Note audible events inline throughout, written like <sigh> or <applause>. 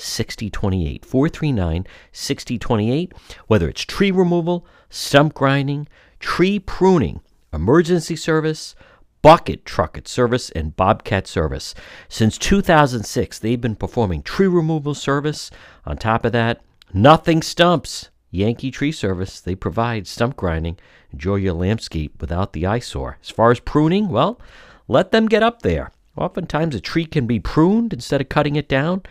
439 6028. Whether it's tree removal, stump grinding, tree pruning, emergency service, bucket trucket service, and bobcat service. Since 2006, they've been performing tree removal service. On top of that, nothing stumps. Yankee Tree Service, they provide stump grinding. Enjoy your landscape without the eyesore. As far as pruning, well, let them get up there. Oftentimes, a tree can be pruned instead of cutting it down.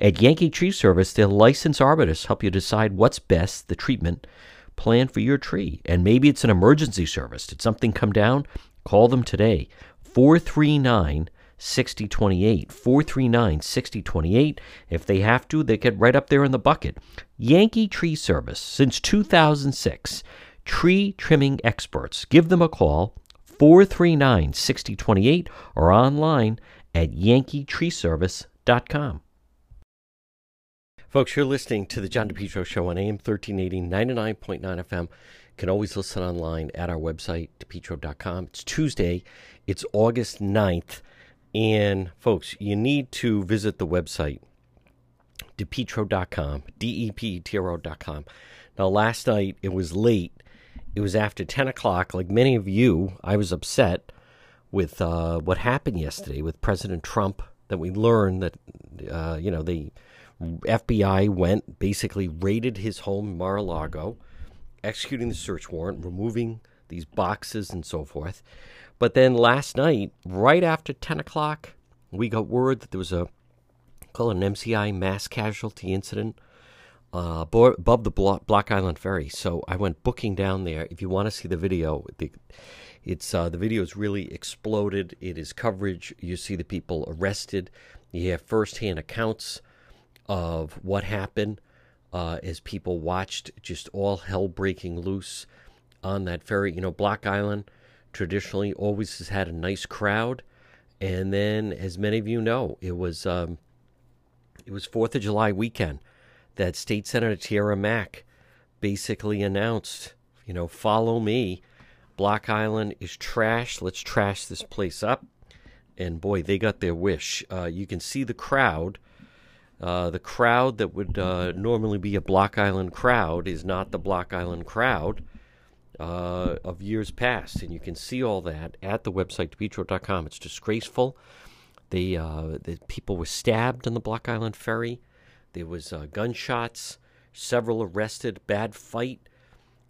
At Yankee Tree Service, their licensed arborists help you decide what's best, the treatment plan for your tree. And maybe it's an emergency service. Did something come down? Call them today. 439 6028. 439 6028. If they have to, they get right up there in the bucket. Yankee Tree Service, since 2006. Tree trimming experts. Give them a call, 439 6028, or online at yankeetreeservice.com. Folks, you're listening to the John DePetro Show on AM 1380, 99.9 FM. You can always listen online at our website, depetro.com. It's Tuesday, it's August 9th. And folks, you need to visit the website, depetro.com, D E P T R O.com. Now, last night it was late. It was after 10 o'clock. Like many of you, I was upset with uh, what happened yesterday with President Trump. That we learned that, uh, you know, the FBI went, basically raided his home in Mar a Lago, executing the search warrant, removing these boxes and so forth. But then last night, right after 10 o'clock, we got word that there was a call it an MCI mass casualty incident uh, above the Block Island Ferry. So I went booking down there. If you want to see the video, the, it's uh, the video is really exploded. It is coverage. You see the people arrested. You have firsthand accounts of what happened uh, as people watched just all hell breaking loose on that ferry. You know, Block Island traditionally always has had a nice crowd, and then, as many of you know, it was um, it was Fourth of July weekend that State Senator Tiara Mack basically announced, you know, follow me. Block Island is trash. Let's trash this place up. And boy, they got their wish. Uh, you can see the crowd uh, the crowd that would uh, normally be a Block Island crowd is not the Block Island crowd uh, of years past. And you can see all that at the website, depetro.com. It's disgraceful. They, uh, the people were stabbed on the Block Island ferry. There was uh, gunshots, several arrested, bad fight.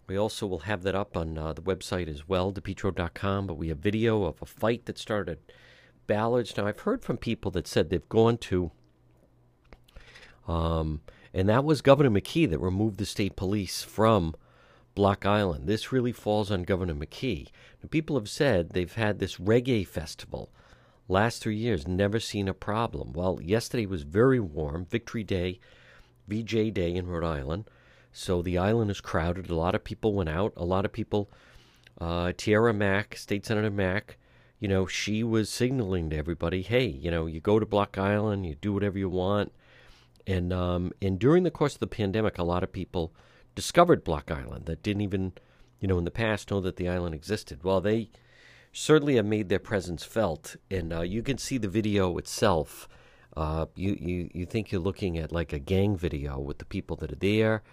We also will have that up on the website as well, depetro.com. But we have video of a fight that started at Ballards. Now, I've heard from people that said they've gone to um, and that was Governor McKee that removed the state police from Block Island. This really falls on Governor McKee. Now, people have said they've had this reggae festival last three years, never seen a problem. Well, yesterday was very warm, Victory Day, VJ Day in Rhode Island. So the island is crowded. A lot of people went out. A lot of people, uh, Tiara Mack, State Senator Mack, you know, she was signaling to everybody, hey, you know, you go to Block Island, you do whatever you want. And um, and during the course of the pandemic, a lot of people discovered Block Island that didn't even, you know, in the past know that the island existed. Well, they certainly have made their presence felt, and uh, you can see the video itself. Uh, you, you you think you're looking at like a gang video with the people that are there.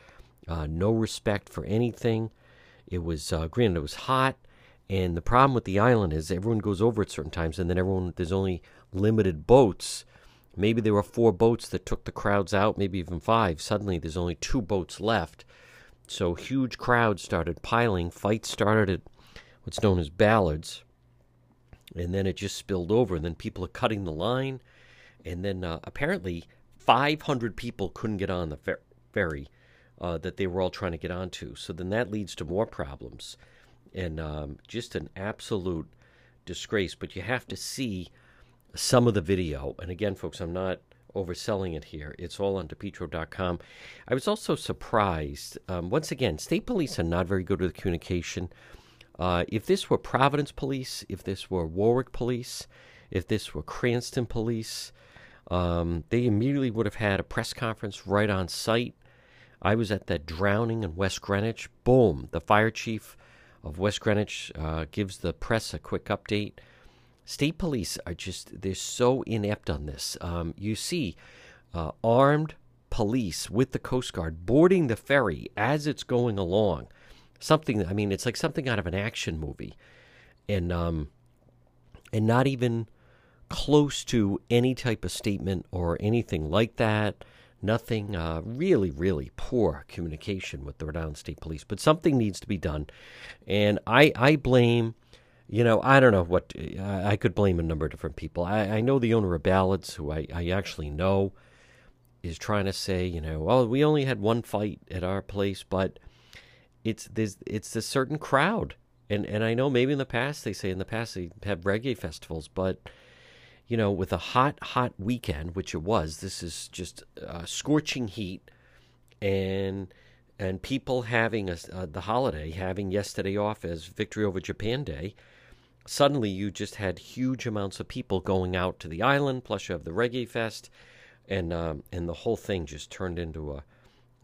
Uh, no respect for anything. It was uh, granted it was hot, and the problem with the island is everyone goes over at certain times, and then everyone there's only limited boats Maybe there were four boats that took the crowds out, maybe even five. Suddenly, there's only two boats left. So huge crowds started piling. Fights started at what's known as Ballards, and then it just spilled over. And then people are cutting the line, and then uh, apparently 500 people couldn't get on the fer- ferry uh, that they were all trying to get onto. So then that leads to more problems, and um, just an absolute disgrace. But you have to see some of the video. And again, folks, I'm not overselling it here. It's all on DePetro.com. I was also surprised. Um, once again, state police are not very good with communication. Uh, if this were Providence Police, if this were Warwick Police, if this were Cranston Police, um, they immediately would have had a press conference right on site. I was at that drowning in West Greenwich. Boom, the fire chief of West Greenwich uh, gives the press a quick update. State police are just, they're so inept on this. Um, you see uh, armed police with the Coast Guard boarding the ferry as it's going along. Something, I mean, it's like something out of an action movie. And, um, and not even close to any type of statement or anything like that. Nothing, uh, really, really poor communication with the Rhode Island State Police. But something needs to be done. And I, I blame, you know, I don't know what, I, I could blame a number of different people. I, I know the owner of Ballards, who I, I actually know, is trying to say, you know, well, we only had one fight at our place, but it's there's it's a certain crowd. And and I know maybe in the past they say in the past they have reggae festivals, but you know, with a hot, hot weekend, which it was, this is just uh, scorching heat, and and people having a, uh, the holiday, having yesterday off as Victory over Japan Day. Suddenly, you just had huge amounts of people going out to the island. Plus, you have the Reggae Fest, and um, and the whole thing just turned into a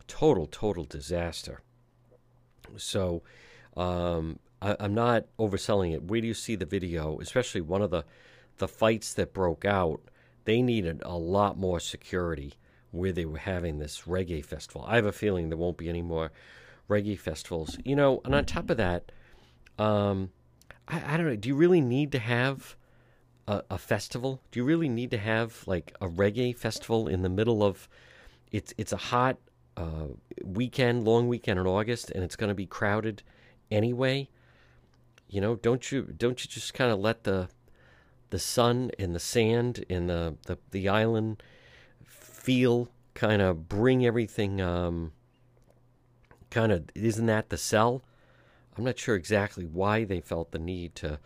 total, total disaster. So, um, I, I'm not overselling it. Where do you see the video? Especially one of the the fights that broke out, they needed a lot more security where they were having this reggae festival. I have a feeling there won't be any more reggae festivals. You know, and on top of that, um, I, I don't know. Do you really need to have a, a, festival? Do you really need to have like a reggae festival in the middle of? It's it's a hot uh, weekend, long weekend in August, and it's going to be crowded anyway. You know, don't you don't you just kind of let the the sun and the sand and the the, the island feel kind of bring everything um, kind of isn't that the sell? I'm not sure exactly why they felt the need to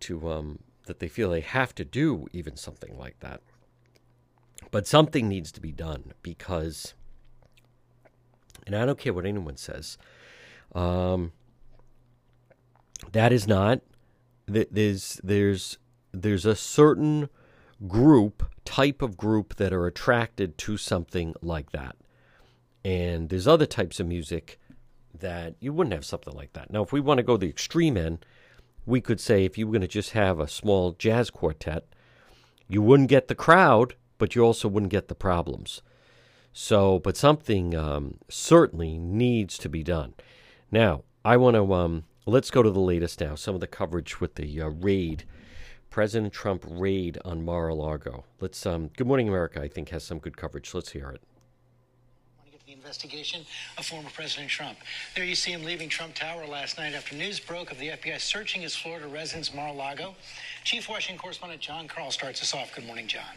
to um, that they feel they have to do even something like that. But something needs to be done because, and I don't care what anyone says, um, that is not. There's there's there's a certain group, type of group that are attracted to something like that. And there's other types of music that you wouldn't have something like that. Now, if we want to go the extreme end, we could say if you were going to just have a small jazz quartet, you wouldn't get the crowd, but you also wouldn't get the problems. So, but something um, certainly needs to be done. Now, I want to um, let's go to the latest now. Some of the coverage with the uh, raid President Trump raid on Mar-a-Lago. Let's. Um, Good Morning America, I think, has some good coverage. Let's hear it. Investigation of former President Trump. There you see him leaving Trump Tower last night after news broke of the FBI searching his Florida residence, Mar-a-Lago. Chief Washington correspondent John Karl starts us off. Good morning, John.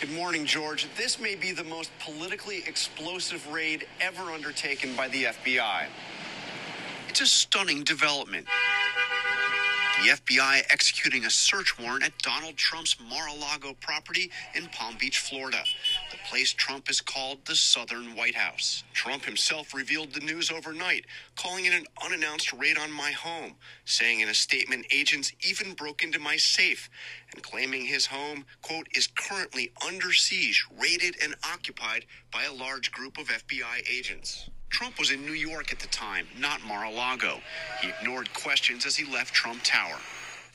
Good morning, George. This may be the most politically explosive raid ever undertaken by the FBI. It's a stunning development the FBI executing a search warrant at Donald Trump's Mar a Lago property in Palm Beach, Florida, place Trump has called the Southern White House. Trump himself revealed the news overnight, calling it an unannounced raid on my home, saying in a statement, agents even broke into my safe, and claiming his home, quote, is currently under siege, raided, and occupied by a large group of FBI agents. Trump was in New York at the time, not Mar a Lago. He ignored questions as he left Trump Tower.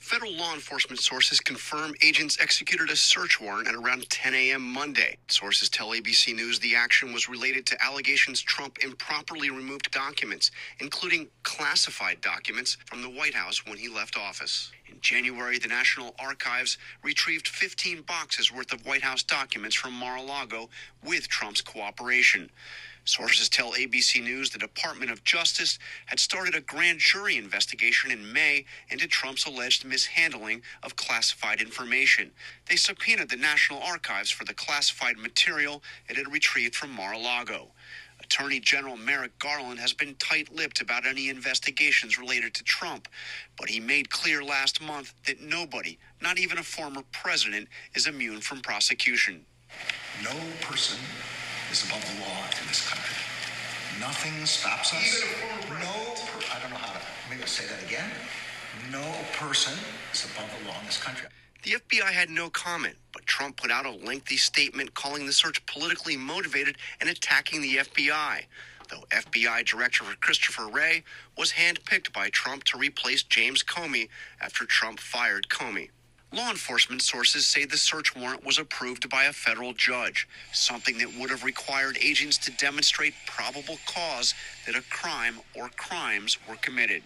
Federal law enforcement sources confirm agents executed a search warrant at around 10 a.m. Monday. Sources tell ABC News the action was related to allegations Trump improperly removed documents, including classified documents from the White House when he left office. In January, the National Archives retrieved 15 boxes worth of White House documents from Mar a Lago with Trump's cooperation. Sources tell ABC News the Department of Justice had started a grand jury investigation in May into Trump's alleged mishandling of classified information. They subpoenaed the National Archives for the classified material it had retrieved from Mar a Lago. Attorney General Merrick Garland has been tight lipped about any investigations related to Trump, but he made clear last month that nobody, not even a former president, is immune from prosecution. No person is above the law in this country. Nothing stops us. No, per- I don't know how to, maybe I'll say that again. No person is above the law in this country. The FBI had no comment, but Trump put out a lengthy statement calling the search politically motivated and attacking the FBI. Though FBI Director Christopher Wray was handpicked by Trump to replace James Comey after Trump fired Comey. Law enforcement sources say the search warrant was approved by a federal judge, something that would have required agents to demonstrate probable cause that a crime or crimes were committed.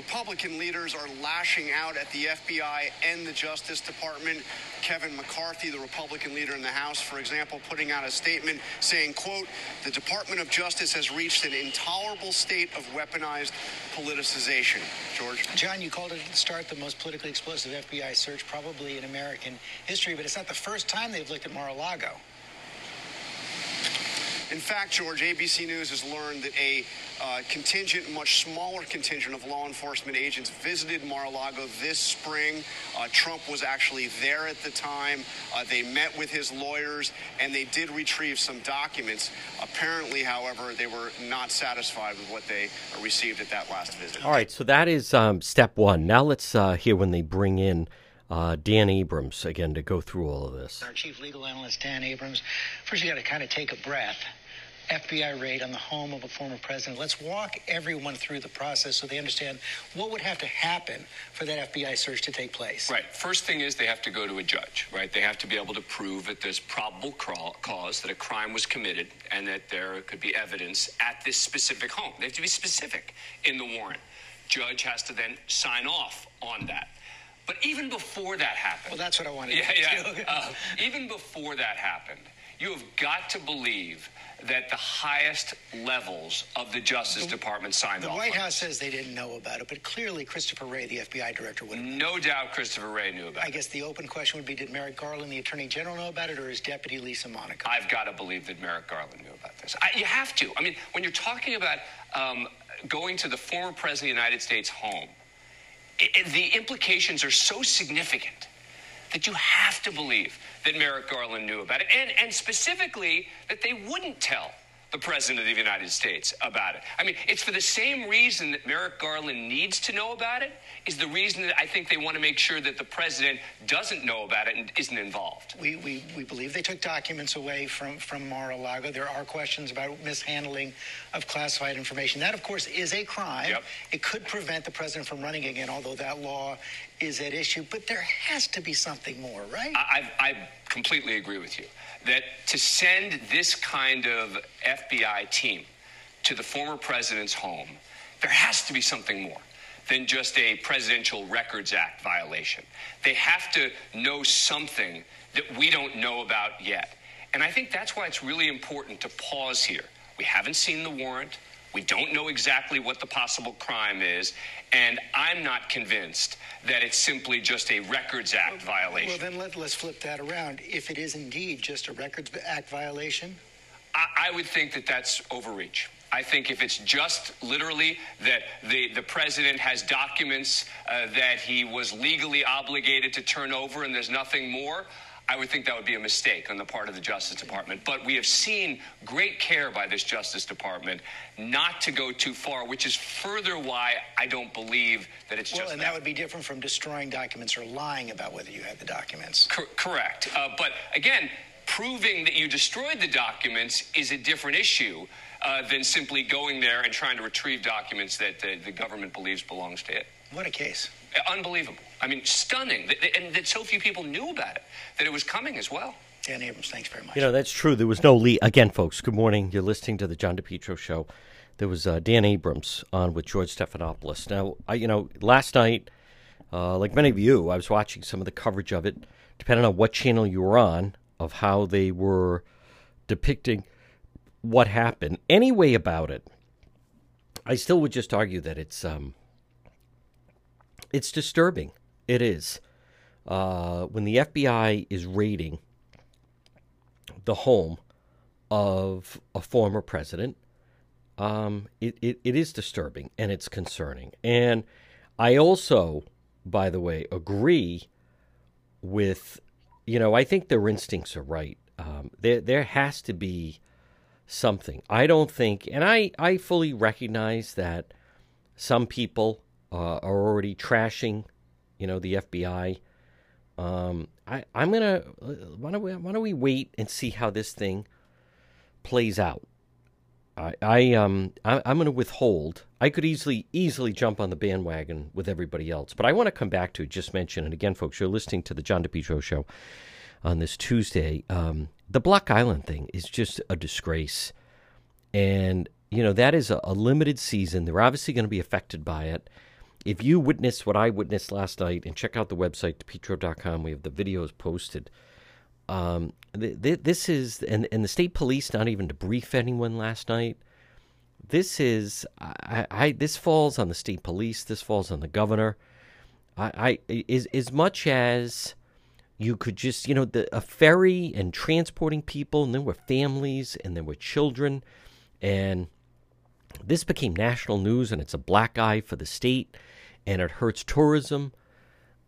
Republican leaders are lashing out at the FBI and the Justice Department. Kevin McCarthy, the Republican leader in the House, for example, putting out a statement saying, quote, the Department of Justice has reached an intolerable state of weaponized politicization. George? John, you called it at the start the most politically explosive FBI search probably in American history, but it's not the first time they've looked at Mar-a-Lago. In fact, George, ABC News has learned that a uh, contingent, much smaller contingent of law enforcement agents visited Mar-a-Lago this spring. Uh, Trump was actually there at the time. Uh, they met with his lawyers and they did retrieve some documents. Apparently, however, they were not satisfied with what they received at that last visit. All right, so that is um, step one. Now let's uh, hear when they bring in uh, Dan Abrams again to go through all of this. Our chief legal analyst, Dan Abrams. First, you got to kind of take a breath. FBI raid on the home of a former president. Let's walk everyone through the process so they understand what would have to happen for that FBI search to take place. Right. First thing is they have to go to a judge, right? They have to be able to prove that there's probable cause that a crime was committed and that there could be evidence at this specific home. They have to be specific in the warrant. Judge has to then sign off on that. But even before that happened, Well, that's what I wanted yeah, to yeah. Uh, even before that happened, you have got to believe that the highest levels of the Justice Department signed The off. The White on House says they didn't know about it, but clearly Christopher Wray, the FBI director, would. No doubt Christopher Wray knew about I it. I guess the open question would be Did Merrick Garland, the Attorney General, know about it, or his deputy, Lisa Monaco? I've got to believe that Merrick Garland knew about this. I, you have to. I mean, when you're talking about um, going to the former president of the United States home, it, it- the implications are so significant that you have to believe that Merrick Garland knew about it, and, and specifically that they wouldn't tell the president of the United States about it. I mean, it's for the same reason that Merrick Garland needs to know about it, is the reason that I think they want to make sure that the president doesn't know about it and isn't involved. We, we, we believe they took documents away from, from Mar-a-Lago. There are questions about mishandling of classified information. That, of course, is a crime. Yep. It could prevent the president from running again, although that law is at issue. But there has to be something more, right? I, I I completely agree with you that to send this kind of FBI team to the former president's home, there has to be something more than just a Presidential Records Act violation. They have to know something that we don't know about yet. And I think that's why it's really important to pause here. We haven't seen the warrant. We don't know exactly what the possible crime is, and I'm not convinced that it's simply just a Records Act violation. Well, then let, let's flip that around. If it is indeed just a Records Act violation, I, I would think that that's overreach. I think if it's just literally that the, the president has documents uh, that he was legally obligated to turn over and there's nothing more, I would think that would be a mistake on the part of the Justice Department. But we have seen great care by this Justice Department not to go too far, which is further why I don't believe that it's just. well, just and that would be different from destroying documents or lying about whether you had the documents. Cor- correct. Uh, but again, proving that you destroyed the documents is a different issue uh, than simply going there and trying to retrieve documents that uh, the government believes belongs to it. What a case. Uh, Unbelievable. I mean, stunning. That- that- And that so few people knew about it, that it was coming as well. Dan Abrams, thanks very much. You know, that's true. There was no lead. Again, folks, good morning. You're listening to the John DePetro show. There was uh, Dan Abrams on with George Stephanopoulos. Now, I, you know, last night, uh, like many of you, I was watching some of the coverage of it, depending on what channel you were on, of how they were depicting what happened. Anyway, about it, I still would just argue that it's um, it's disturbing. It is uh, when the FBI is raiding the home of a former president, um, it, it, it is disturbing and it's concerning. And I also, by the way, agree with, you know, I think their instincts are right. Um, there, there has to be something. I don't think, and I, I fully recognize that some people uh, are already trashing, you know, the FBI. Um, I, I'm gonna why don't we why don't we wait and see how this thing plays out. I, I um I, I'm gonna withhold. I could easily easily jump on the bandwagon with everybody else, but I want to come back to just mention. And again, folks, you're listening to the John DePetro show on this Tuesday. Um, the Block Island thing is just a disgrace, and you know that is a, a limited season. They're obviously going to be affected by it if you witnessed what I witnessed last night, and check out the website, depetro.com, we have the videos posted. Um, th- th- this is, and, and the state police not even to brief anyone last night. This is, I, I this falls on the state police. This falls on the governor. I, I is as much as you could just, you know, the a ferry and transporting people, and there were families, and there were children, and this became national news, and it's a black eye for the state and it hurts tourism.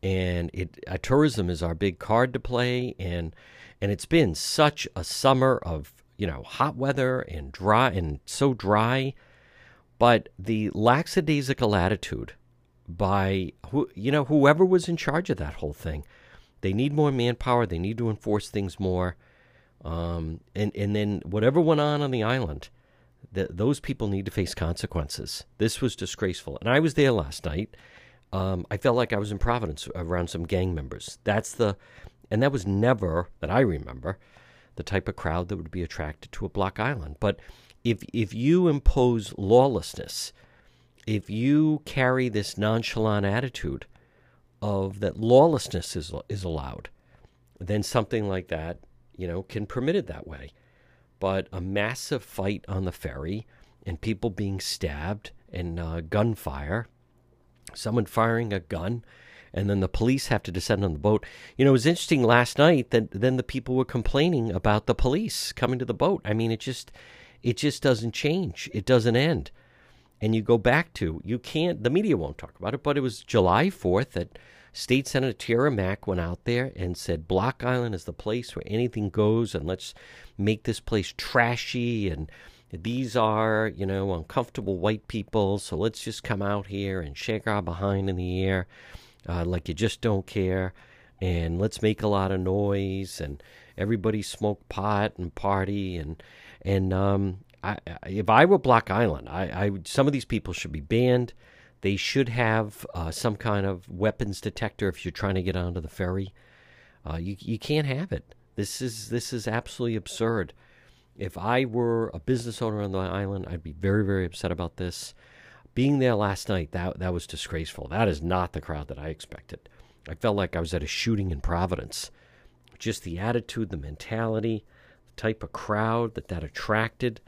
And it uh, tourism is our big card to play, and and it's been such a summer of you know hot weather and dry and so dry, but the lackadaisical attitude by who you know whoever was in charge of that whole thing, they need more manpower. They need to enforce things more, um, and and then whatever went on on the island, that those people need to face consequences. This was disgraceful, and I was there last night um, I felt like I was in Providence around some gang members. That's the, and that was never that I remember, the type of crowd that would be attracted to a block island. But if if you impose lawlessness, if you carry this nonchalant attitude of that lawlessness is is allowed, then something like that, you know, can permit it that way. But a massive fight on the ferry and people being stabbed and uh, gunfire someone firing a gun, and then the police have to descend on the boat. You know, it was interesting last night that then the people were complaining about the police coming to the boat. I mean, it just it just doesn't change. It doesn't end. And you go back to you can't the media won't talk about it, but it was July 4th that State Senator Tiara Mack went out there and said Block Island is the place where anything goes and let's make this place trashy and these are, you know, uncomfortable white people, so let's just come out here and shake our behind in the air uh, like you just don't care, and let's make a lot of noise, and everybody smoke pot and party, and and um, I, if I were Block Island, I, I some of these people should be banned. They should have uh, some kind of weapons detector if you're trying to get onto the ferry. Uh, you you can't have it. This is this is absolutely absurd. If I were a business owner on the island, I'd be very, very upset about this. Being there last night, that that was disgraceful. That is not the crowd that I expected. I felt like I was at a shooting in Providence. Just the attitude, the mentality, the type of crowd that that attracted.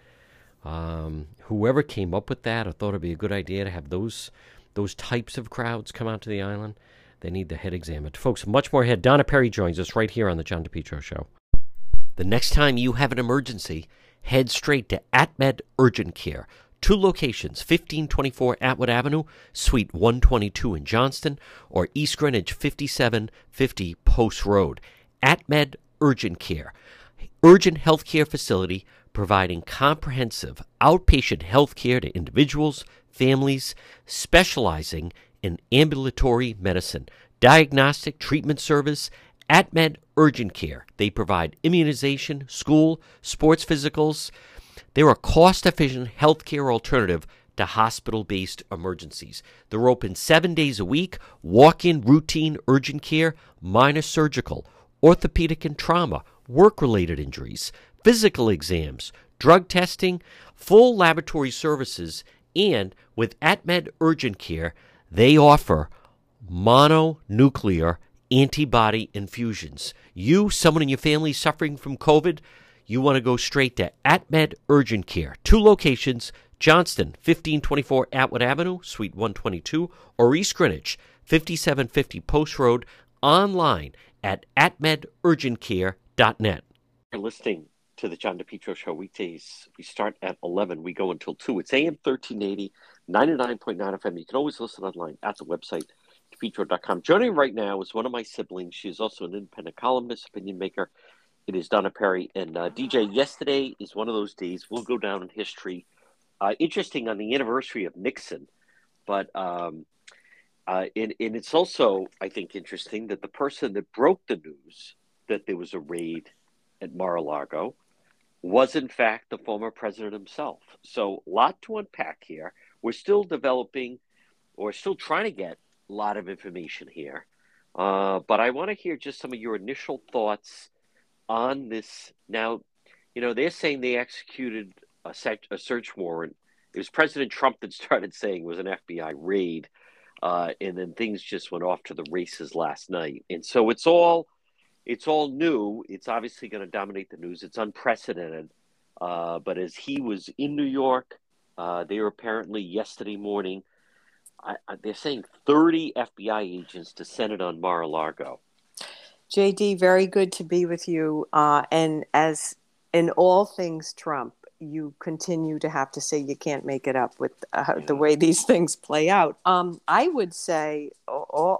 Um, whoever came up with that, I thought it'd be a good idea to have those those types of crowds come out to the island. They need the head examined. Folks, much more ahead. Donna Perry joins us right here on the John DePetro Show. The next time you have an emergency, head straight to AtMed Urgent Care. Two locations 1524 Atwood Avenue, Suite 122 in Johnston, or East Greenwich 5750 Post Road. AtMed Urgent Care. Urgent healthcare facility providing comprehensive outpatient health care to individuals, families, specializing in ambulatory medicine, diagnostic treatment service, AtMed Urgent Care. They provide immunization, school, sports physicals. They're a cost efficient healthcare alternative to hospital based emergencies. They're open seven days a week, walk in routine urgent care, minor surgical, orthopedic and trauma, work related injuries, physical exams, drug testing, full laboratory services, and with AtMed Urgent Care, they offer mononuclear antibody infusions. You, someone in your family suffering from COVID, you want to go straight to AtMed Urgent Care. Two locations Johnston, 1524 Atwood Avenue, Suite 122, or East Greenwich, 5750 Post Road, online at atmedurgentcare.net. You're listening to the John DePetro Show weekdays. We start at 11. We go until 2. It's AM 1380, 99.9 FM. You can always listen online at the website, DePetro.com. Joining right now is one of my siblings. She is also an independent columnist, opinion maker. It is Donna Perry. And uh, DJ, yesterday is one of those days. We'll go down in history. Uh, interesting on the anniversary of Nixon, but um, uh, and, and it's also, I think, interesting that the person that broke the news that there was a raid at Mar-a-Lago was, in fact, the former president himself. So, a lot to unpack here. We're still developing, or still trying to get a lot of information here. Uh, but I want to hear just some of your initial thoughts on this. Now, you know, they're saying they executed a, sec- a search warrant. It was President Trump that <laughs> started saying it was an FBI raid. Uh, and then things just went off to the races last night. And so it's all it's all new. It's obviously going to dominate the news. It's unprecedented. Uh, but as he was in New York, uh, they were apparently yesterday morning. I, I, they're saying 30 FBI agents descended on Mar-a-Lago. JD, very good to be with you. Uh, and as in all things Trump, you continue to have to say you can't make it up with uh, the way these things play out. Um, I would say,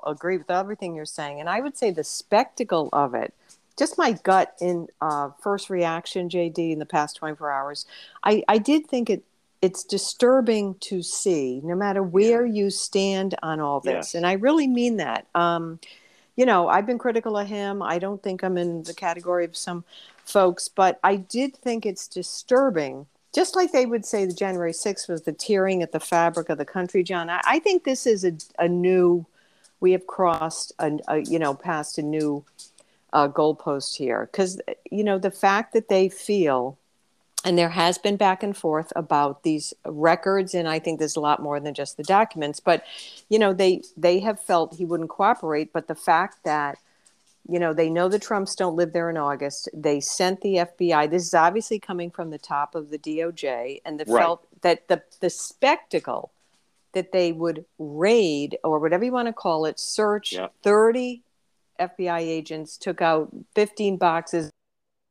agree with everything you're saying, and I would say the spectacle of it. Just my gut in uh, first reaction, JD, in the past 24 hours, I, I did think it it's disturbing to see, no matter where you stand on all this, yes. and I really mean that. Um, you know, I've been critical of him. I don't think I'm in the category of some folks, but I did think it's disturbing. Just like they would say the January 6th was the tearing at the fabric of the country, John. I, I think this is a, a, new, we have crossed, a, a you know, past a new uh, goalpost here. Because, you know, the fact that they feel, and there has been back and forth about these records, and I think there's a lot more than just the documents, but, you know, they, they have felt he wouldn't cooperate. But the fact that you know, they know the Trumps don't live there in August. They sent the FBI. This is obviously coming from the top of the DOJ, and the right. felt that the the spectacle that they would raid or whatever you want to call it, search yep. thirty FBI agents, took out fifteen boxes.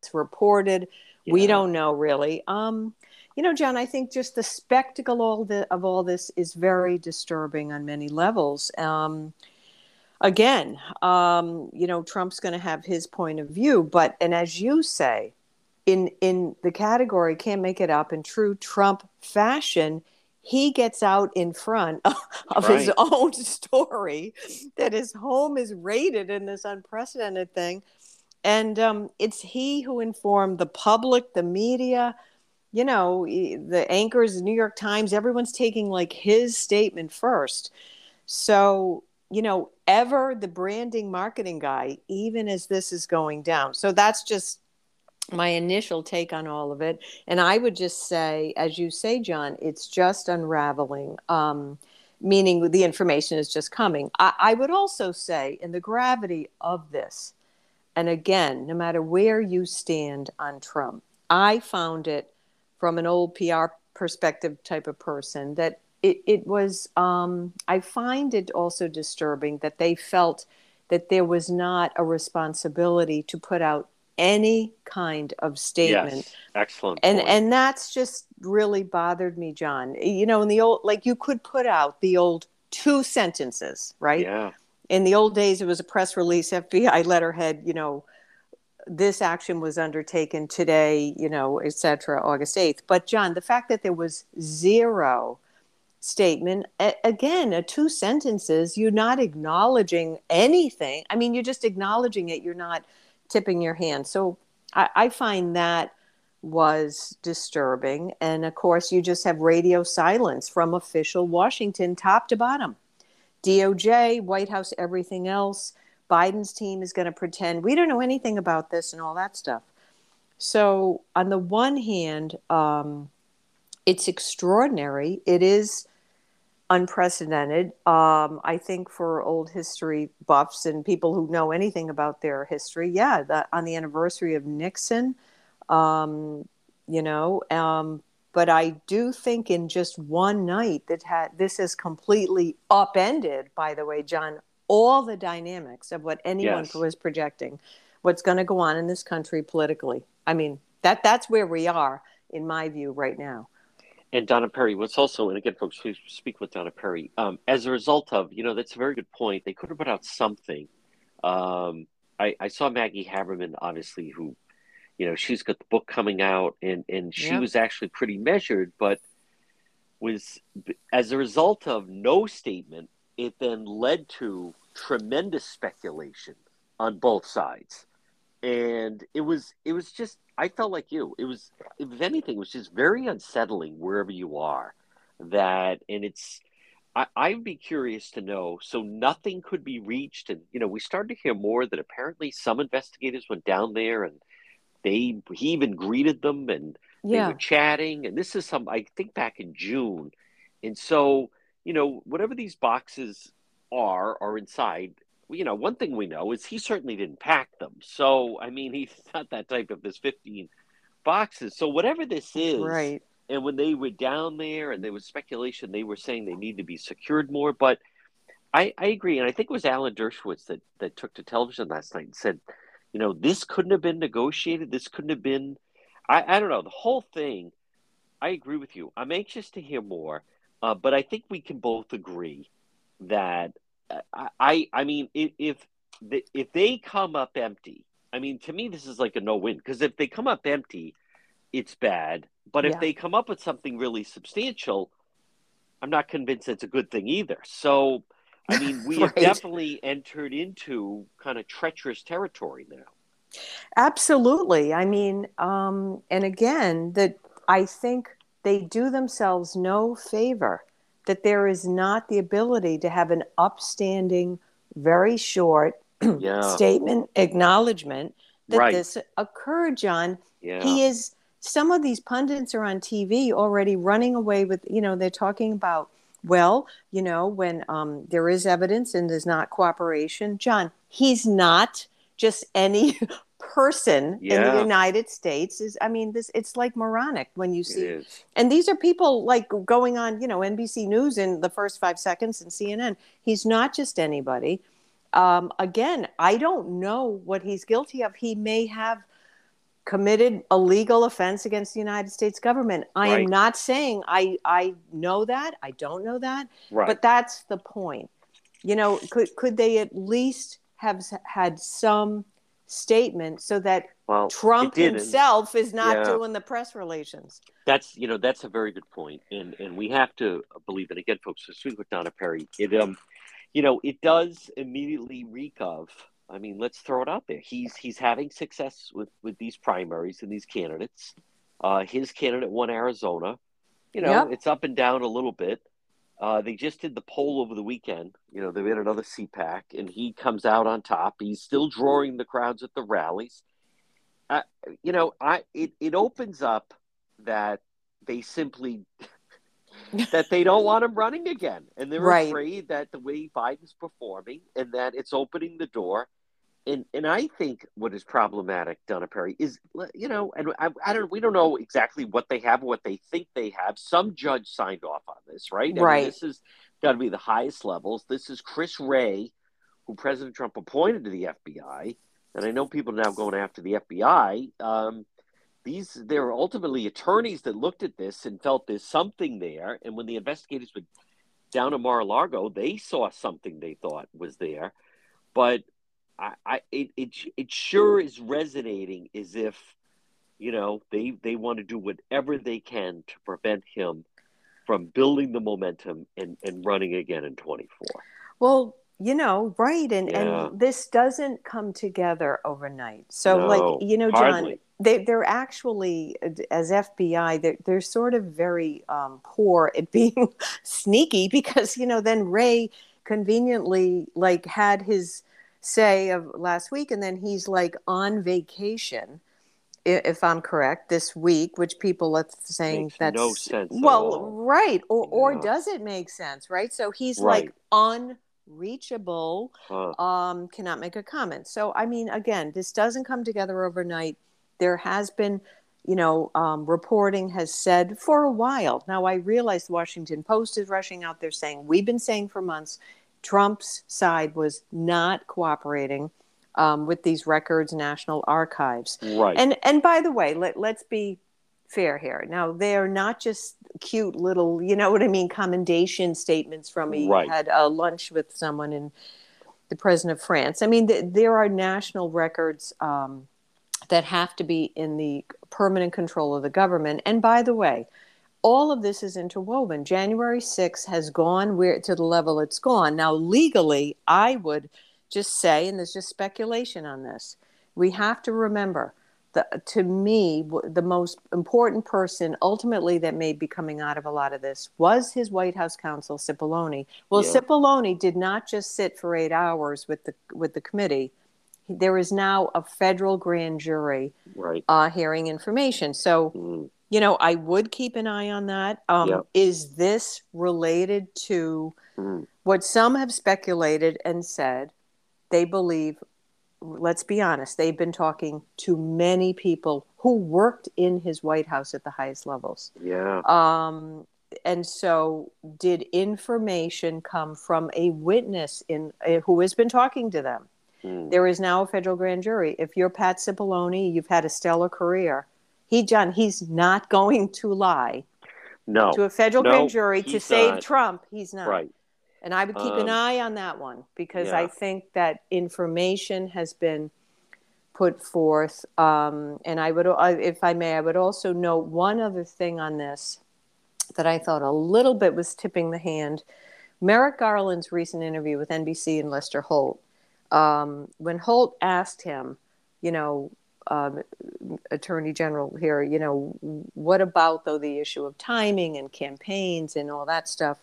It's reported. Yeah. We don't know really. Um, you know, John, I think just the spectacle all the, of all this is very disturbing on many levels. Um, again, um, you know, Trump's going to have his point of view, but and as you say, in in the category can't make it up in true Trump fashion, he gets out in front <laughs> of, of right. his own <laughs> story that his home is raided in this unprecedented thing. And um, it's he who informed the public, the media, you know, the anchors, the New York Times, everyone's taking like his statement first. So you know, ever the branding marketing guy, even as this is going down. So that's just my initial take on all of it. And I would just say, as you say, John, it's just unraveling, um, meaning the information is just coming. I, I would also say, in the gravity of this, and again, no matter where you stand on Trump, I found it from an old PR perspective type of person that it, it was um, i find it also disturbing that they felt that there was not a responsibility to put out any kind of statement. Yes, excellent and point. and that's just really bothered me john. You know in the old like you could put out the old two sentences right? Yeah in the old days it was a press release <laughs> fbi letterhead you know this action was undertaken today you know etc august 8th but john the fact that there was zero statement a- again a two sentences you're not acknowledging anything. I mean you're just acknowledging it you're not tipping your hand. So I, I find that was disturbing. And of course you just have radio silence from official washington top to bottom doj white house everything else biden's team is going to pretend we don't know anything about this and all that stuff so on the one hand um, it's extraordinary it is unprecedented. Um, I think for old history buffs and people who know anything about their history, yeah, the, on the anniversary of Nixon, um, you know. But I do think in just one night that had this has completely upended. By the way, John, all the dynamics of what anyone yes. was projecting, what's going to go on in this country politically. I mean, That that's where we are, in my view, right now. And Donna Perry, what's also, and again, folks, please speak with Donna Perry. Um, as a result of, you know, that's a very good point. They could have put out something. Um, I, I saw Maggie Haberman, obviously, who, you know, she's got the book coming out, and and she was actually pretty measured, but was as a result of no statement, it then led to tremendous speculation on both sides, and it was it was just I felt like you. It was if anything, it was just very unsettling wherever you are. That and it's I, I'd be curious to know. So nothing could be reached, and you know, we started to hear more that apparently some investigators went down there and they he even greeted them and yeah. they were chatting. And this is some I think back in June, and so you know, whatever these boxes are are inside. You know, one thing we know is he certainly didn't pack them. So I mean, <laughs> he's not that type of this fifteen boxes. So whatever this is, right and when they were down there and there was speculation, they were saying they need to be secured more. But I, I agree. And I think it was Alan Dershowitz that, that took to television last night and said, you know, this couldn't have been negotiated. This couldn't have been, I, I don't know, the whole thing. I agree with you. I'm anxious to hear more. Uh, but I think we can both agree that uh, I, I mean, if, if, if they come up empty, I mean, to me, this is like a no win because if they come up empty, it's bad. But if yeah. they come up with something really substantial, I'm not convinced it's a good thing either. So, I mean, <laughs> we right. have definitely entered into kind of treacherous territory now. Absolutely. I mean, um, and again, that I think they do themselves no favor that there is not the ability to have an upstanding, very short <clears throat> yeah. statement acknowledgement that right. this occurred, John. Yeah. He is some of these pundits are on TV already running away with, you know, they're talking about, well, you know, when um, there is evidence and there's not cooperation, John, he's not just any <laughs> person yeah. in the United States is I mean this it's like moronic when you see and these are people like going on you know NBC News in the first 5 seconds and CNN he's not just anybody. Um, again I don't know what he's guilty of. He may have committed a legal offense against the United States government. I right. am not saying I I know that. I don't know that. Right. But that's the point. You know, could could they at least have had some statement so that well, Trump himself is not yeah. doing the press relations. That's you know that's a very good point, and and we have to believe it again, folks. To speak with Donna Perry, it um, you know, it does immediately reek of I mean, let's throw it out there. He's he's having success with with these primaries and these candidates. Uh, his candidate won Arizona. You know, yep. it's up and down a little bit. Uh, they just did the poll over the weekend. You know, they had another CPAC, and he comes out on top. He's still drawing the crowds at the rallies. Uh, you know, I it it opens up that they simply <laughs> that they don't want him running again. And they're right. afraid that the way Biden's performing and that it's opening the door. And and I think what is problematic, Donna Perry, is you know, and I, I don't we don't know exactly what they have or what they think they have. Some judge signed off on this, right? Right. I mean, this is got to be the highest levels. This is Chris Wray, who President Trump appointed to the FBI, and I know people now going after the FBI. Um, these there were ultimately attorneys that looked at this and felt there's something there. And when the investigators went down to Mar-a-Lago, they saw something they thought was there. But I, I it, it it sure is resonating as if you know they they want to do whatever they can to prevent him from building the momentum and, and running again in 24 well you know right and yeah. and this doesn't come together overnight. So no, like you know john hardly. they, they're actually as fbi they're, they're sort of very um, poor at <laughs> being sneaky because you know then Wray conveniently like had his say of last week and then he's like on vacation if i'm correct this week which people are saying Makes that's no sense well right or, yeah. or does it make sense right so he's right. like unreachable huh. um, cannot make a comment so i mean again this doesn't come together overnight there has been you know um, reporting has said for a while now i realize the washington post is rushing out there saying we've been saying for months trump's side was not cooperating um, with these records, National Archives. Right. And and by the way, let let's be fair here. Now they're not just cute little, you know what I mean, commendation statements from me. Right. Had a lunch with someone in the president of France. I mean, th- there are national records um, that have to be in the permanent control of the government. And by the way, all of this is interwoven. January 6th has gone where to the level it's gone. Now, legally, I would just say, and there's just speculation on this, we have to remember that to me, the most important person ultimately that may be coming out of a lot of this was his White House counsel, Cipollone. Well, Yeah. Cipollone did not just sit for eight hours with the with the committee. There is now a federal grand jury right. uh, hearing information. So Mm. You know, I would keep an eye on that. Um, Yep. Is this related to Mm. what some have speculated and said? They believe, let's be honest, they've been talking to many people who worked in his White House at the highest levels. Yeah. Um, and so, did information come from a witness in uh, who has been talking to them? Mm. There is now a federal grand jury. If you're Pat Cipollone, you've had a stellar career. He, John, he's not going to lie No. to a federal no, grand jury to save not. Trump. He's not. Right. And I would keep an Um, eye on that one because yeah. I think that information has been put forth. Um, and I would, if I may, I would also note one other thing on this that I thought a little bit was tipping the hand. Merrick Garland's recent interview with NBC and Lester Holt. Um, when Holt asked him, you know, um, Attorney General here, you know, what about though the issue of timing and campaigns and all that stuff?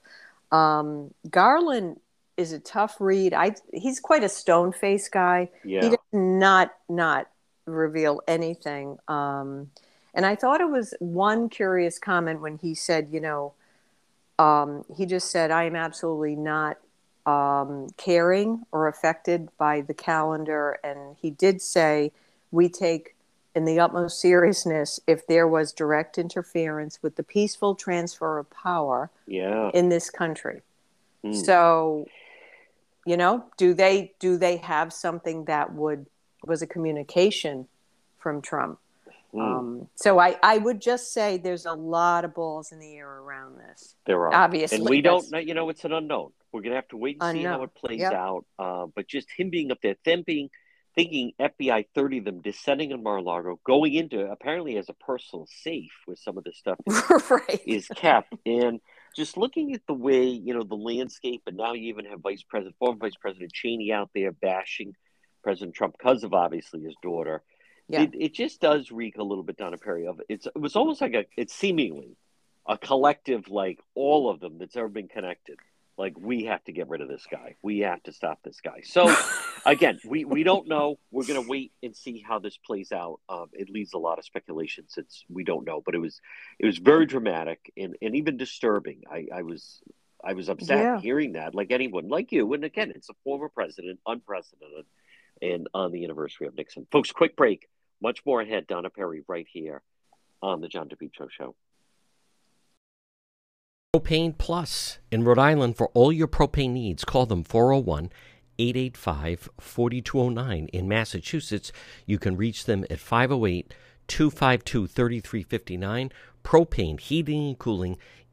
Um, Garland is a tough read. I he's quite a stone face guy. Yeah. He does not not reveal anything. Um, and I thought it was one curious comment when he said, you know, um, he just said, I am absolutely not um, caring or affected by the calendar. And he did say, we take in the utmost seriousness if there was direct interference with the peaceful transfer of power Yeah. in this country. Mm. So, you know, do they do they have something that would was a communication from Trump? Mm. Um, so I, I would just say there's a lot of balls in the air around this. There are Obviously, and we don't know. You know, it's an unknown. We're gonna have to wait and see how it plays Yep. out. Uh, but just him being up there, them being thinking FBI thirty them descending on Mar-a-Lago, going into apparently as a personal safe with some of this stuff <laughs> right. is kept, and just looking at the way you know the landscape, and now you even have Vice President, former Vice President Cheney out there bashing President Trump because of obviously his daughter. Yeah. It, it just does reek a little bit, Donna Perry. Of it's it was almost like a it's seemingly a collective like all of them that's ever been connected. Like we have to get rid of this guy. We have to stop this guy. So <laughs> again, we we don't know. We're gonna wait and see how this plays out. Um, it leaves a lot of speculation since we don't know. But it was it was very dramatic and, and even disturbing. I, I was I was upset Yeah. hearing that, like anyone, like you. And again, it's a former president, unprecedented, and on the anniversary of Nixon. Folks, quick break. Much more ahead. Donna Perry right here on the John DePetro Show. Propane Plus in Rhode Island for all your propane needs. Call them 401 885 4209. In Massachusetts, you can reach them at 508 252 3359. Propane Heating and Cooling.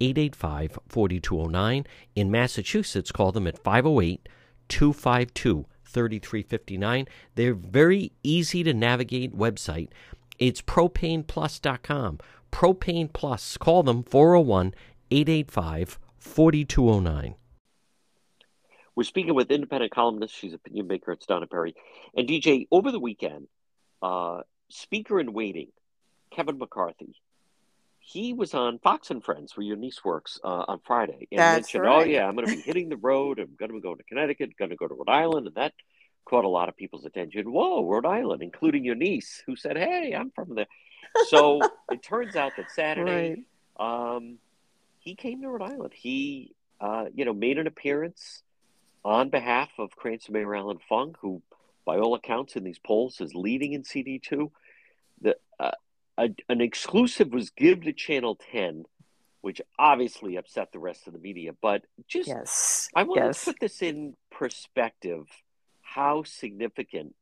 885 4209. In Massachusetts, call them at 508 252 3359. They're very easy to navigate website. It's propaneplus.com. Propane Plus. Call them 401 885 4209. We're speaking with independent columnist. She's a opinion maker. It's Donna Perry. And DJ, over the weekend, uh, speaker in waiting, Kevin McCarthy, he was on Fox and Friends, where your niece works, uh, on Friday, and That's mentioned, "Oh yeah, I'm going to be hitting the road. I'm going to go to Connecticut, going to go to Rhode Island, and that caught a lot of people's attention. Whoa, Rhode Island, including your niece, who said, "Hey, I'm from there." So it turns out that Saturday, right. um, he came to Rhode Island. He, uh, you know, made an appearance on behalf of Cranston Mayor Allan Fung, who, by all accounts in these polls, is leading in CD two. The uh, a, an exclusive was given to Channel Ten which obviously upset the rest of the media. But just, yes. I want yes. to put this in perspective how significant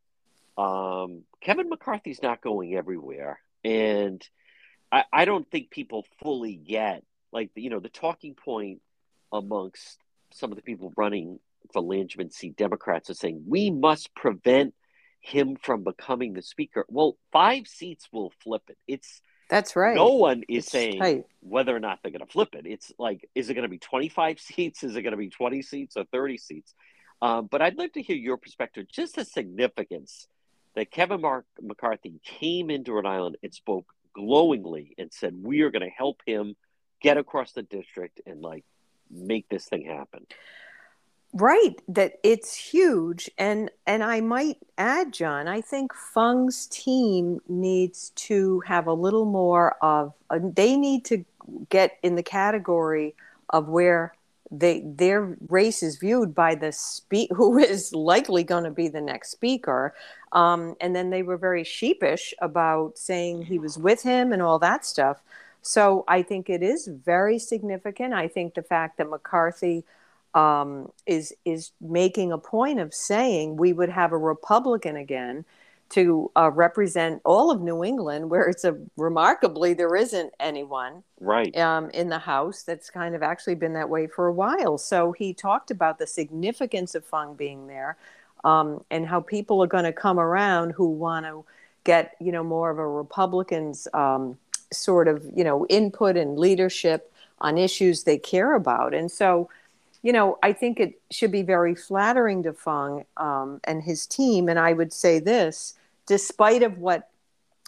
um, Kevin McCarthy's not going everywhere. And I, I don't think people fully get, like, you know, the talking point amongst some of the people running for Langevin seat Democrats are saying we must prevent him from becoming the speaker. Well, five seats will flip it. It's that's right. No one is it's saying tight. whether or not they're going to flip it. It's like, is it going to be 25 <laughs> seats? Is it going to be 20 seats or 30 seats? Um, but I'd like to hear your perspective, just the significance that Kevin Mark McCarthy came into Rhode Island and spoke glowingly and said, we are going to help him get across the district and like make this thing happen. Right, that it's huge, and and I might add, John, I think Fung's team needs to have a little more of. Uh, they need to get in the category of where they their race is viewed by the speak <laughs> who is likely going to be the next speaker, um, and then they were very sheepish about saying he was with him and all that stuff. So I think it is very significant. I think the fact that McCarthy um, is is making a point of saying we would have a Republican again to uh, represent all of New England, where it's a remarkably there isn't anyone right um, in the House that's kind of actually been that way for a while. So he talked about the significance of Fung being there, um, and how people are going to come around who want to get you know more of a Republicans um, sort of you know input and leadership on issues they care about, and so you know, I think it should be very flattering to Fung um, and his team. And I would say this, despite of what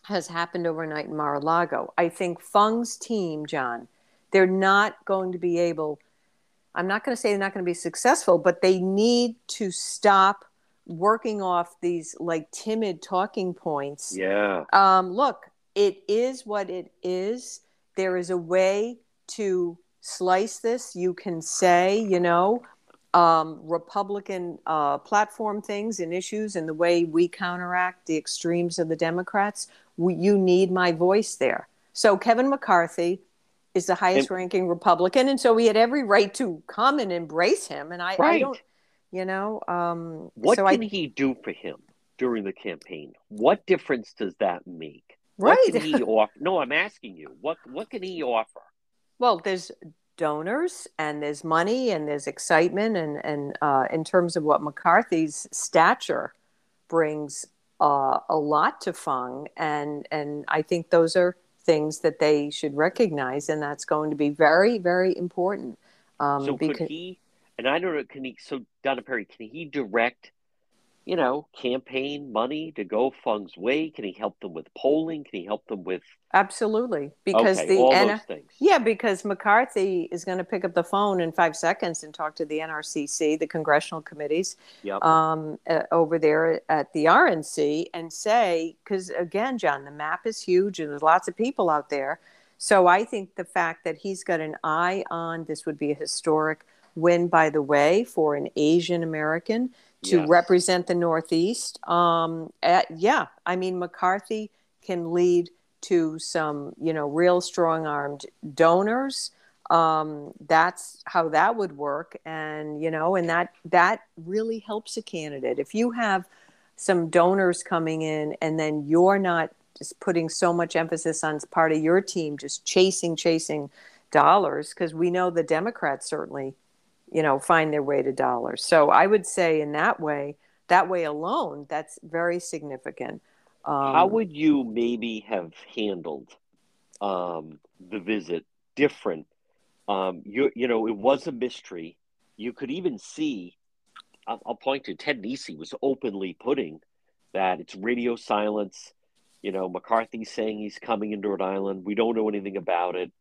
has happened overnight in Mar-a-Lago, I think Fung's team, John, they're not going to be able. I'm not going to say they're not going to be successful, but they need to stop working off these like timid talking points. Yeah. Um, look, it is what it is. There is a way to slice this, you can say, you know, um, Republican uh, platform things and issues and the way we counteract the extremes of the Democrats. We, you need my voice there. So Kevin McCarthy is the highest and, ranking Republican, and so we had every right to come and embrace him. And I, right. I don't, you know, um, what so can I, he do for him during the campaign? What difference does that make? Right. What can he <laughs> offer? No, I'm asking you. What what can he offer? Well, there's donors and there's money and there's excitement and and uh, in terms of what McCarthy's stature brings uh, a lot to Fung and and I think those are things that they should recognize and that's going to be very very important. Um, so because... could he? And I don't know. Can he? So Donna Perry, can he direct you know, campaign money to go Fung's way? Can he help them with polling? Can he help them with absolutely because okay, the all N- those things. yeah because McCarthy is going to pick up the phone in five seconds and talk to the NRCC, the congressional committees yep. um, uh, over there at the RNC, and say because again, John, the map is huge and there's lots of people out there. So I think the fact that he's got an eye on this would be a historic win, by the way, for an Asian American to yes. represent the Northeast. Um, at, yeah, I mean, McCarthy can lead to some, you know, real strong armed donors. Um, that's how that would work. And, you know, and that, that really helps a candidate. If you have some donors coming in and then you're not just putting so much emphasis on part of your team, just chasing, chasing dollars, because we know the Democrats certainly you know, find their way to dollars. So I would say in that way, that way alone, that's very significant. Um, How would you maybe have handled um, the visit different? Um, you, you know, it was a mystery. You could even see, I'll, I'll point to Ted Nesi was openly putting that it's radio silence. You know, McCarthy saying he's coming into Rhode Island. We don't know anything about it.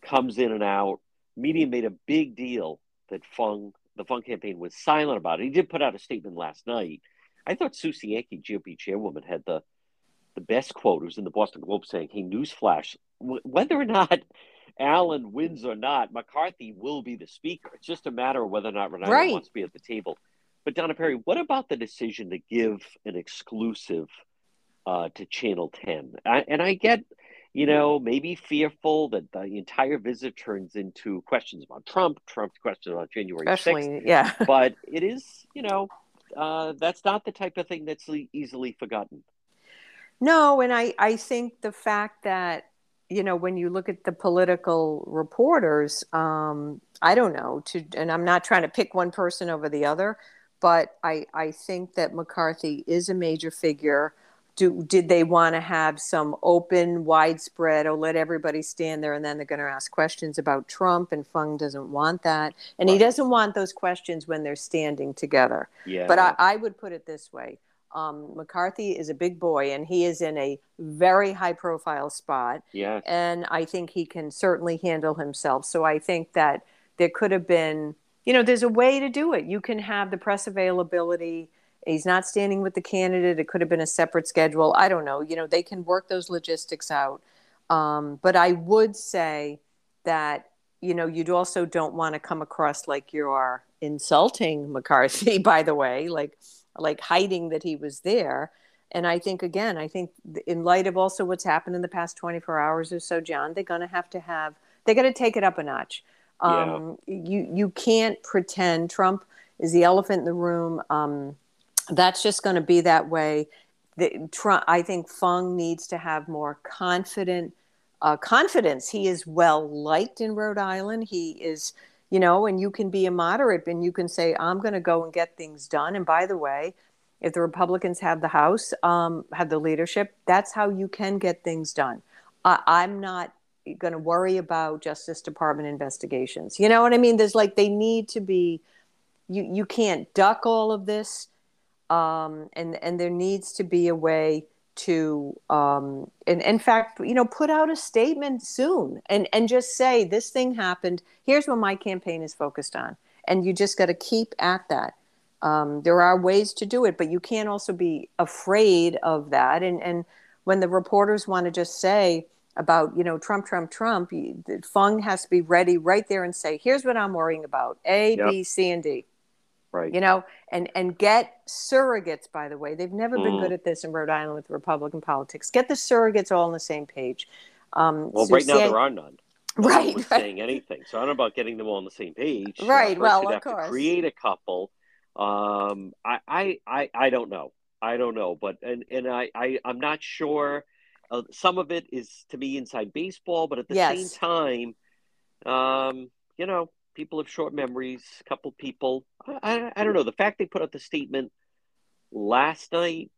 Comes in and out. Media made a big deal that Fung, the Fung campaign was silent about it. He did put out a statement last night I thought Sue Cienki, GOP chairwoman, had the the best quote. It was in the Boston Globe saying, "Hey, newsflash: whether or not Allan wins or not, McCarthy will be the speaker. It's just a matter of whether or not Ronaldo right. wants to be at the table." But Donna Perry, what about the decision to give an exclusive uh, to Channel Ten? I, and I get you know, maybe fearful that the entire visit turns into questions about Trump, Trump's questions about January Especially, 6th. Yeah. <laughs> but it is, you know, uh, that's not the type of thing that's easily forgotten. No, and I, I think the fact that, you know, when you look at the political reporters, um, I don't know, to, and I'm not trying to pick one person over the other, but I, I think that McCarthy is a major figure do did they want to have some open widespread or let everybody stand there and then they're going to ask questions about trump and fung doesn't want that? And right. he doesn't want those questions when they're standing together. Yeah. But I, I would put it this way um, mccarthy is a big boy and he is in a very high profile spot. Yeah. And i think he can certainly handle himself. So i think that there could have been you know there's a way to do it. You can have the press availability he's not standing with the candidate. It could have been a separate schedule. I don't know. You know, they can work those logistics out. Um, but I would say that, you know, you'd also don't want to come across like you are insulting McCarthy, <laughs> by the way, like like hiding that he was there. And I think again, I think in light of also what's happened in the past 24 hours or so, John, they're going to have to have they're going to take it up a notch. Um, yeah. You you can't pretend Trump is the elephant in the room. Um, that's just going to be that way. The, Trump, I think Fung needs to have more confident uh, confidence. He is well liked in Rhode Island. He is, you know, and you can be a moderate and you can say, I'm going to go and get things done. And by the way, if the Republicans have the House, um, have the leadership, that's how you can get things done. Uh, I'm not going to worry about Justice Department investigations. You know what I mean? There's like they need to be. You you can't duck all of this um, and and there needs to be a way to um, and in fact you know put out a statement soon and and just say this thing happened here's what my campaign is focused on and you just got to keep at that um, there are ways to do it but you can't also be afraid of that and and when the reporters want to just say about you know Trump, Trump, Trump. Fung has to be ready right there and say, "Here's what I'm worrying about: A, yep. B, C, and D." Right. You know, and and get surrogates. By the way, they've never mm. been good at this in Rhode Island with Republican politics. Get the surrogates all on the same page. Um, well, right now there are none. <laughs> No right, right. Saying anything, so I don't know about getting them all on the same page. Right. Well, of have course. To create a couple. Um, I, I, I, I don't know. I don't know, but and and I, I I'm not sure. Uh, some of it is to me inside baseball, but at the yes. same time, um, you know, people have short memories. A couple people, I, I, I, don't know. The fact they put out the statement last night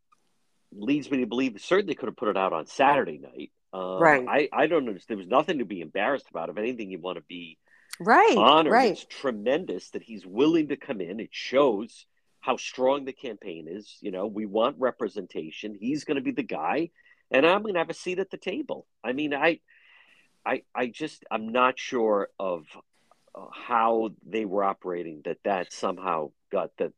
leads me to believe certainly could have put it out on Saturday night. Um, right. I, I don't understand. There was nothing to be embarrassed about. If anything, you want to be right. honored. Right. It's tremendous that he's willing to come in. It shows how strong the campaign is. You know, we want representation. He's going to be the guy, and I'm going to have a seat at the table. I mean, I, I, I just I'm not sure of uh, how they were operating that that somehow got that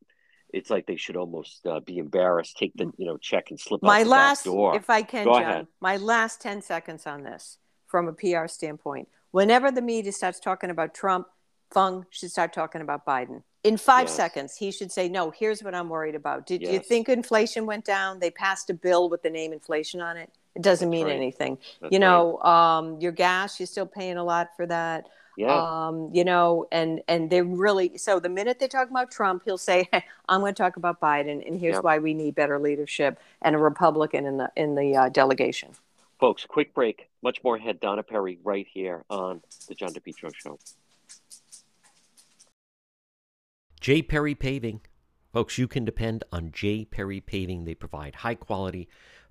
it's like they should almost uh, be embarrassed take the you know check and slip my last door. if i can Go john ahead. my last 10 seconds on this from a pr standpoint. Whenever the media starts talking about trump fung should start talking about biden. In five Yes. seconds he should say no here's what i'm worried about. Did you think inflation went down? They passed a bill with the name inflation on it. It doesn't That's mean right. anything. That's you know um, your gas you're still paying a lot for that yeah um, you know, and and they really so the minute they talk about Trump, he'll say, <laughs> "I'm going to talk about Biden, and here's Yep. why we need better leadership and a Republican in the in the uh, delegation." folks quick break much more ahead donna perry right here on the john depetro show J. Perry Paving. Folks, you can depend on J. Perry Paving. They provide high quality,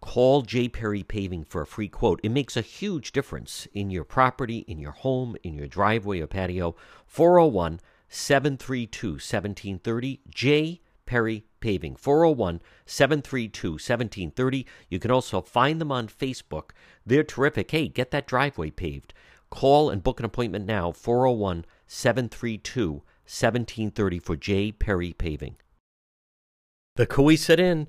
Call J. Perry Paving for a free quote. It makes a huge difference in your property, in your home, in your driveway or patio. 401 732 1730. J. Perry Paving. 401 732 1730. You can also find them on Facebook. They're terrific. Hey, get that driveway paved. Call and book an appointment now 401 732 1730 for J. Perry Paving. The Cowesett Inn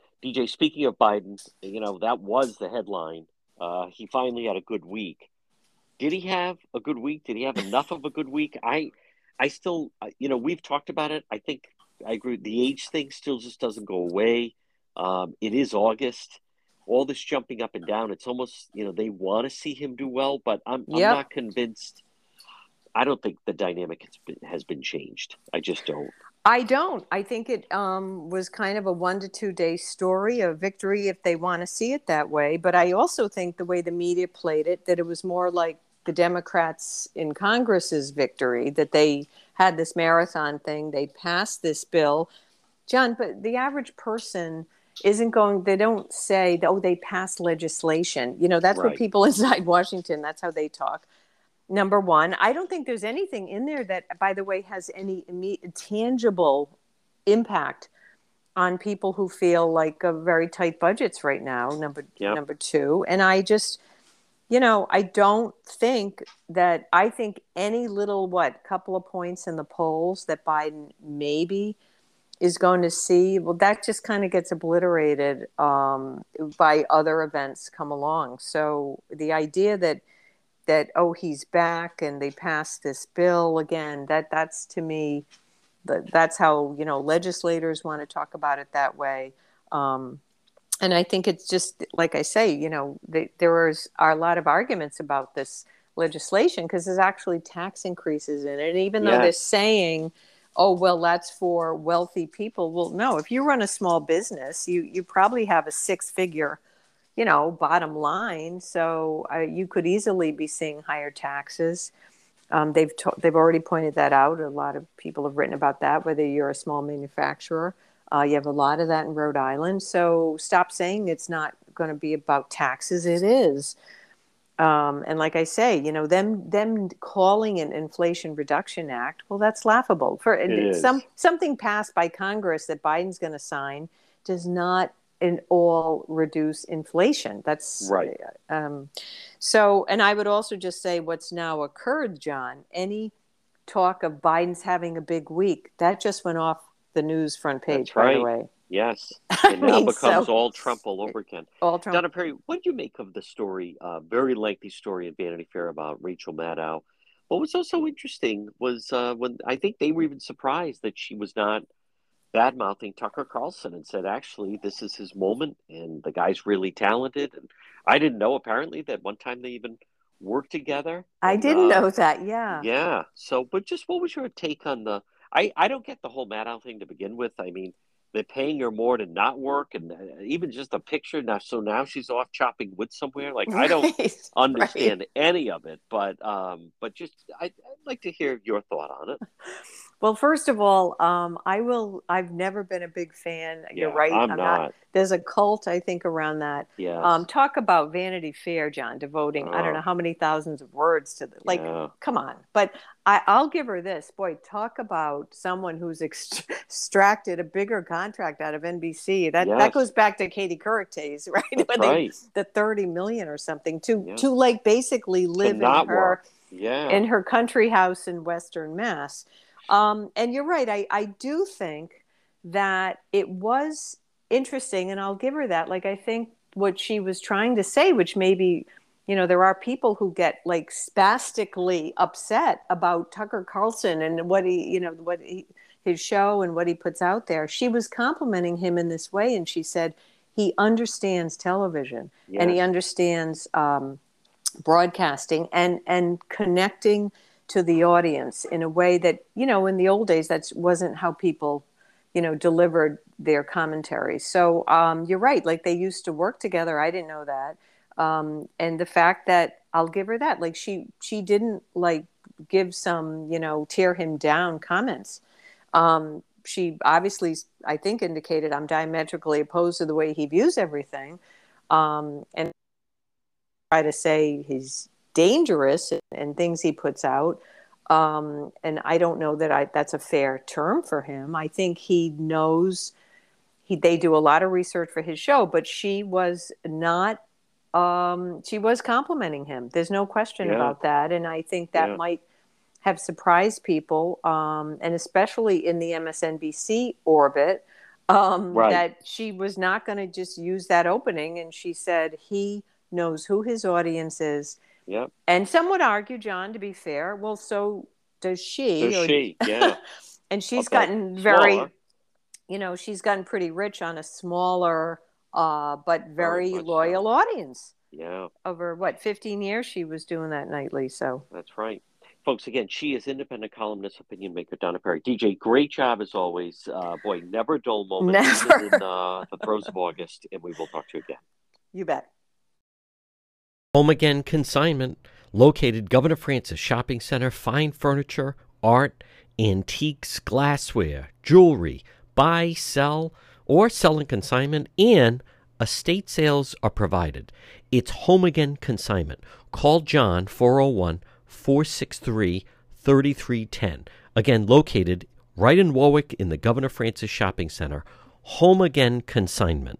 DJ, speaking of Biden, you know, that was the headline. Uh, he finally had a good week. Did he have a good week? Did he have enough of a good week? I, I still, you know, we've talked about it. I think I agree. The age thing still just doesn't go away. Um, it is August. All this jumping up and down. It's almost, you know, they want to see him do well, but I'm, yep. I'm not convinced. I don't think the dynamic has been, has been changed. I just don't. I don't. I think it um, was kind of a one to two day story, a victory if they want to see it that way. But I also think the way the media played it, that it was more like the Democrats in Congress's victory, that they had this marathon thing, they passed this bill. John, but the average person isn't going, they don't say, oh, they passed legislation. You know, that's right. what people <laughs> inside Washington, that's how they talk number one. I don't think there's anything in there that, by the way, has any immediate, tangible impact on people who feel like uh, very tight budgets right now. Number yep. number two, and I just, you know, I don't think that I think any little what couple of points in the polls that Biden maybe is going to see well that just kind of gets obliterated um, by other events come along so the idea that that oh he's back and they passed this bill again that that's to me that's how you know legislators want to talk about it that way. Um, and i think it's just like i say you know they, there is, are a lot of arguments about this legislation because there's actually tax increases in it. And even though they're saying oh well that's for wealthy people well no if you run a small business you you probably have a six figure you know, bottom line. So uh, you could easily be seeing higher taxes. Um, they've to- they've already pointed that out. A lot of people have written about that. Whether you're a small manufacturer, uh, you have a lot of that in Rhode Island. So stop saying it's not going to be about taxes. It is. Um, and like I say, you know, them them calling an Inflation Reduction Act, well, that's laughable. For some something passed by Congress that Biden's going to sign does not in all reduce inflation. That's right. Um, so, and I would also just say what's now occurred, John. Any talk of Biden's having a big week that just went off the news front page That's right. right away. Yes, <laughs> it now mean, becomes so, all Trump all over again. <laughs> All Trump. Donna Perry, what did you make of the story? Uh, very lengthy story in Vanity Fair about Rachel Maddow. What was also interesting was uh, when I think they were even surprised that she was not bad mouthing Tucker Carlson and said, actually, this is his moment and the guy's really talented. And I didn't know apparently that one time they even worked together. I didn't uh, know that. Yeah. Yeah. So, but just what was your take on the? I I don't get the whole Maddow thing to begin with. I mean, they're paying her more to not work, and uh, even just a picture now. So now she's off chopping wood somewhere. Like right, I don't <laughs> understand right. any of it, but um, but just I, I'd like to hear your thought on it. <laughs> Well, first of all, um, I will. I've never been a big fan. You're right. I'm, I'm not. not. There's a cult, I think, around that. Yeah. Um, talk about Vanity Fair, John, devoting I don't know how many thousands of words to the like. Yeah. Come on, but I, will give her this. Boy, talk about someone who's extracted a bigger contract out of NBC. That yes. that goes back to Katie Couric days, <laughs> right? That's right. They, the thirty million or something to yeah. to like basically live in her work. yeah in her country house in Western Mass. Um, and you're right. I, I do think that it was interesting, and I'll give her that. Like, I think what she was trying to say, which maybe, you know, there are people who get like spastically upset about Tucker Carlson and what he, you know, what he, his show and what he puts out there. She was complimenting him in this way, and she said, he understands television yes. and he understands um, broadcasting and and connecting to the audience in a way that you know in the old days that wasn't how people you know delivered their commentary. So um, you're right like they used to work together. I didn't know that. Um, and the fact that i'll give her that like she she didn't like give some you know tear him down comments. Um, she obviously i think indicated i'm diametrically opposed to the way he views everything. Um, and try to say he's dangerous and things he puts out. Um, and I don't know that I, that's a fair term for him. I think he knows he, they do a lot of research for his show, but she was not, um, she was complimenting him. There's no question yeah. about that. And I think that yeah. might have surprised people, um, and especially in the MSNBC orbit, um, right. that she was not going to just use that opening. And she said he knows who his audience is. Yep. And some would argue, John, to be fair, well, so does she. Does or, she, <laughs> yeah. and she's okay. gotten very, smaller. you know, she's gotten pretty rich on a smaller, uh, but very, very loyal so. audience. Yeah. Over what, 15 years she was doing that nightly. So that's right. Folks, again, she is independent columnist, opinion maker, Donna Perry. DJ, great job as always. Uh, boy, never dull moment. <laughs> Never. in uh, the throes of August, and we will talk to you again. You bet. Home Again Consignment, located Governor Francis Shopping Center, fine furniture, art, antiques, glassware, jewelry, buy, sell, or sell in consignment, and estate sales are provided. It's Home Again Consignment. Call John 401 463 3310. Again, located right in Warwick in the Governor Francis Shopping Center. Home Again Consignment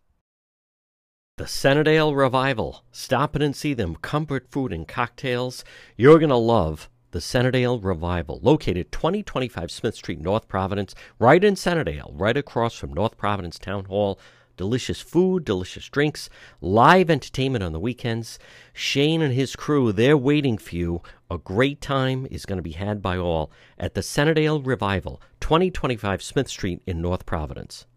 The Centredale Revival. Stop in and see them. Comfort food and cocktails. You're going to love the Centredale Revival, located 2025 Smith Street, North Providence, right in Centredale, right across from North Providence Town Hall. Delicious food, delicious drinks, live entertainment on the weekends. Shane and his crew, they're waiting for you. A great time is going to be had by all at the Centredale Revival, 2025 Smith Street in North Providence.